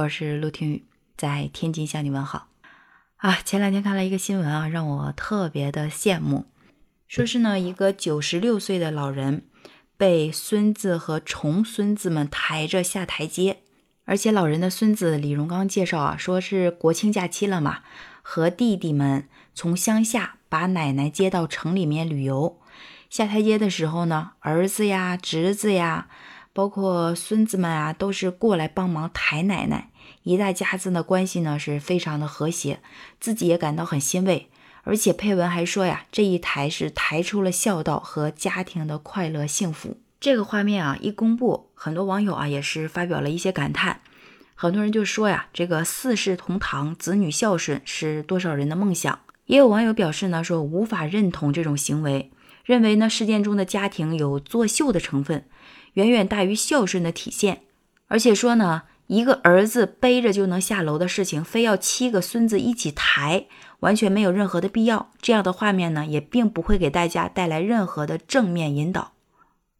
我是陆听雨，在天津向你问好。啊，前两天看了一个新闻啊，让我特别的羡慕。说是呢，一个九十六岁的老人被孙子和重孙子们抬着下台阶，而且老人的孙子李荣刚介绍啊，说是国庆假期了嘛，和弟弟们从乡下把奶奶接到城里面旅游。下台阶的时候呢，儿子呀、侄子呀，包括孙子们啊，都是过来帮忙抬奶奶。一大家子的关系呢是非常的和谐，自己也感到很欣慰。而且配文还说呀，这一抬是抬出了孝道和家庭的快乐幸福。这个画面啊一公布，很多网友啊也是发表了一些感叹。很多人就说呀，这个四世同堂、子女孝顺是多少人的梦想。也有网友表示呢，说无法认同这种行为。认为呢，事件中的家庭有作秀的成分，远远大于孝顺的体现。而且说呢，一个儿子背着就能下楼的事情，非要七个孙子一起抬，完全没有任何的必要。这样的画面呢，也并不会给大家带来任何的正面引导。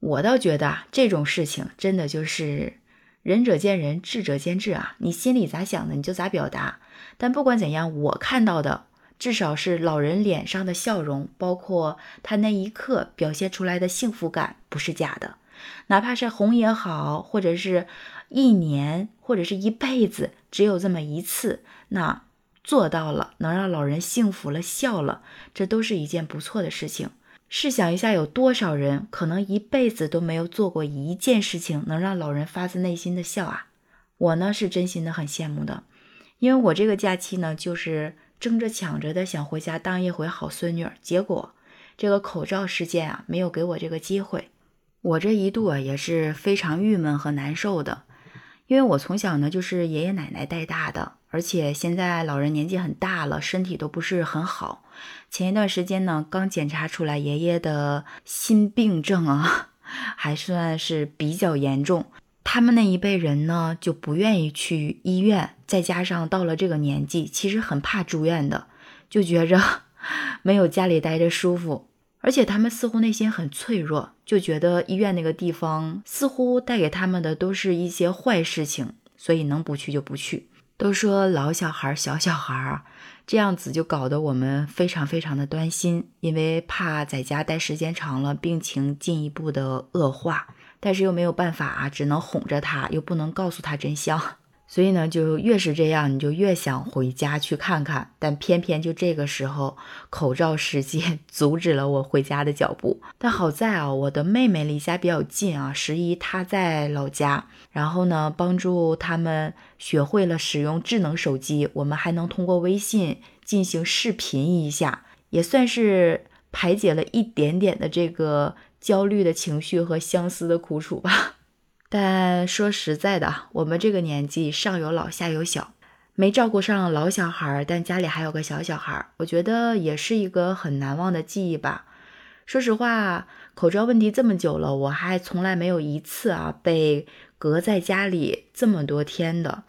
我倒觉得啊，这种事情真的就是仁者见仁，智者见智啊。你心里咋想的，你就咋表达。但不管怎样，我看到的。至少是老人脸上的笑容，包括他那一刻表现出来的幸福感，不是假的。哪怕是红也好，或者是一年，或者是一辈子，只有这么一次，那做到了，能让老人幸福了，笑了，这都是一件不错的事情。试想一下，有多少人可能一辈子都没有做过一件事情，能让老人发自内心的笑啊？我呢是真心的很羡慕的，因为我这个假期呢就是。争着抢着的想回家当一回好孙女，结果这个口罩事件啊，没有给我这个机会。我这一度啊也是非常郁闷和难受的，因为我从小呢就是爷爷奶奶带大的，而且现在老人年纪很大了，身体都不是很好。前一段时间呢，刚检查出来爷爷的心病症啊，还算是比较严重。他们那一辈人呢，就不愿意去医院，再加上到了这个年纪，其实很怕住院的，就觉着 没有家里待着舒服。而且他们似乎内心很脆弱，就觉得医院那个地方似乎带给他们的都是一些坏事情，所以能不去就不去。都说老小孩、小小孩这样子，就搞得我们非常非常的担心，因为怕在家待时间长了，病情进一步的恶化。但是又没有办法啊，只能哄着他，又不能告诉他真相，所以呢，就越是这样，你就越想回家去看看。但偏偏就这个时候，口罩事件阻止了我回家的脚步。但好在啊，我的妹妹离家比较近啊，十一她在老家，然后呢，帮助他们学会了使用智能手机，我们还能通过微信进行视频一下，也算是排解了一点点的这个。焦虑的情绪和相思的苦楚吧。但说实在的，我们这个年纪上有老下有小，没照顾上老小孩，但家里还有个小小孩，我觉得也是一个很难忘的记忆吧。说实话，口罩问题这么久了，我还从来没有一次啊被隔在家里这么多天的。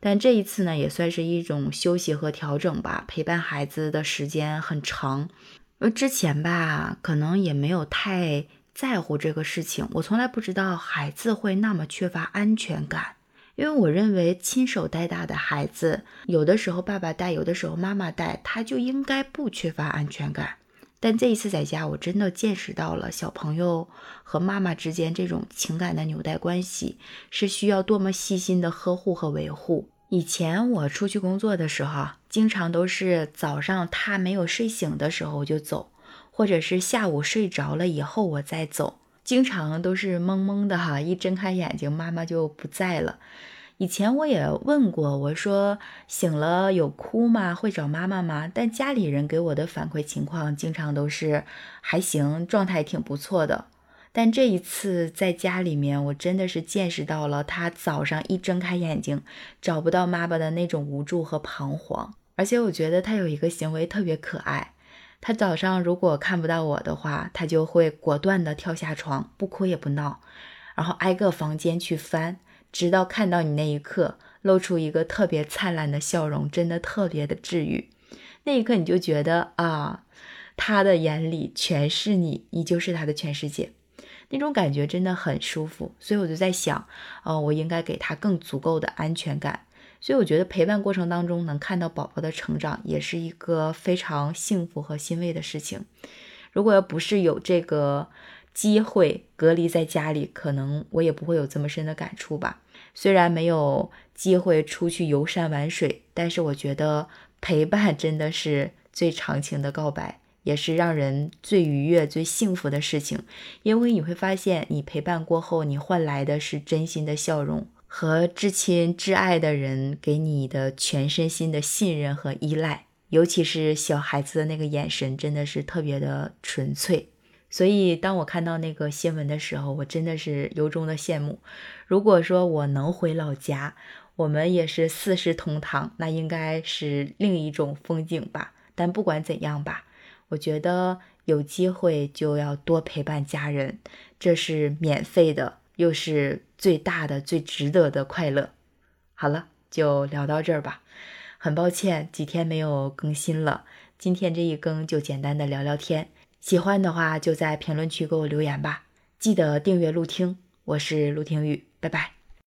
但这一次呢，也算是一种休息和调整吧。陪伴孩子的时间很长。呃之前吧，可能也没有太在乎这个事情。我从来不知道孩子会那么缺乏安全感，因为我认为亲手带大的孩子，有的时候爸爸带，有的时候妈妈带，他就应该不缺乏安全感。但这一次在家，我真的见识到了小朋友和妈妈之间这种情感的纽带关系，是需要多么细心的呵护和维护。以前我出去工作的时候，经常都是早上他没有睡醒的时候就走，或者是下午睡着了以后我再走，经常都是懵懵的哈，一睁开眼睛妈妈就不在了。以前我也问过，我说醒了有哭吗？会找妈妈吗？但家里人给我的反馈情况经常都是还行，状态挺不错的。但这一次在家里面，我真的是见识到了他早上一睁开眼睛找不到妈妈的那种无助和彷徨。而且我觉得他有一个行为特别可爱，他早上如果看不到我的话，他就会果断的跳下床，不哭也不闹，然后挨个房间去翻，直到看到你那一刻，露出一个特别灿烂的笑容，真的特别的治愈。那一刻你就觉得啊，他的眼里全是你，你就是他的全世界。那种感觉真的很舒服，所以我就在想，哦，我应该给他更足够的安全感，所以我觉得陪伴过程当中能看到宝宝的成长，也是一个非常幸福和欣慰的事情。如果要不是有这个机会隔离在家里，可能我也不会有这么深的感触吧。虽然没有机会出去游山玩水，但是我觉得陪伴真的是最长情的告白，也是让人最愉悦、最幸福的事情。因为你会发现，你陪伴过后，你换来的是真心的笑容。和至亲至爱的人给你的全身心的信任和依赖，尤其是小孩子的那个眼神，真的是特别的纯粹。所以，当我看到那个新闻的时候，我真的是由衷的羡慕。如果说我能回老家，我们也是四世同堂，那应该是另一种风景吧。但不管怎样吧，我觉得有机会就要多陪伴家人，这是免费的。又是最大的、最值得的快乐。好了，就聊到这儿吧。很抱歉几天没有更新了，今天这一更就简单的聊聊天。喜欢的话就在评论区给我留言吧。记得订阅陆听，我是陆听雨，拜拜。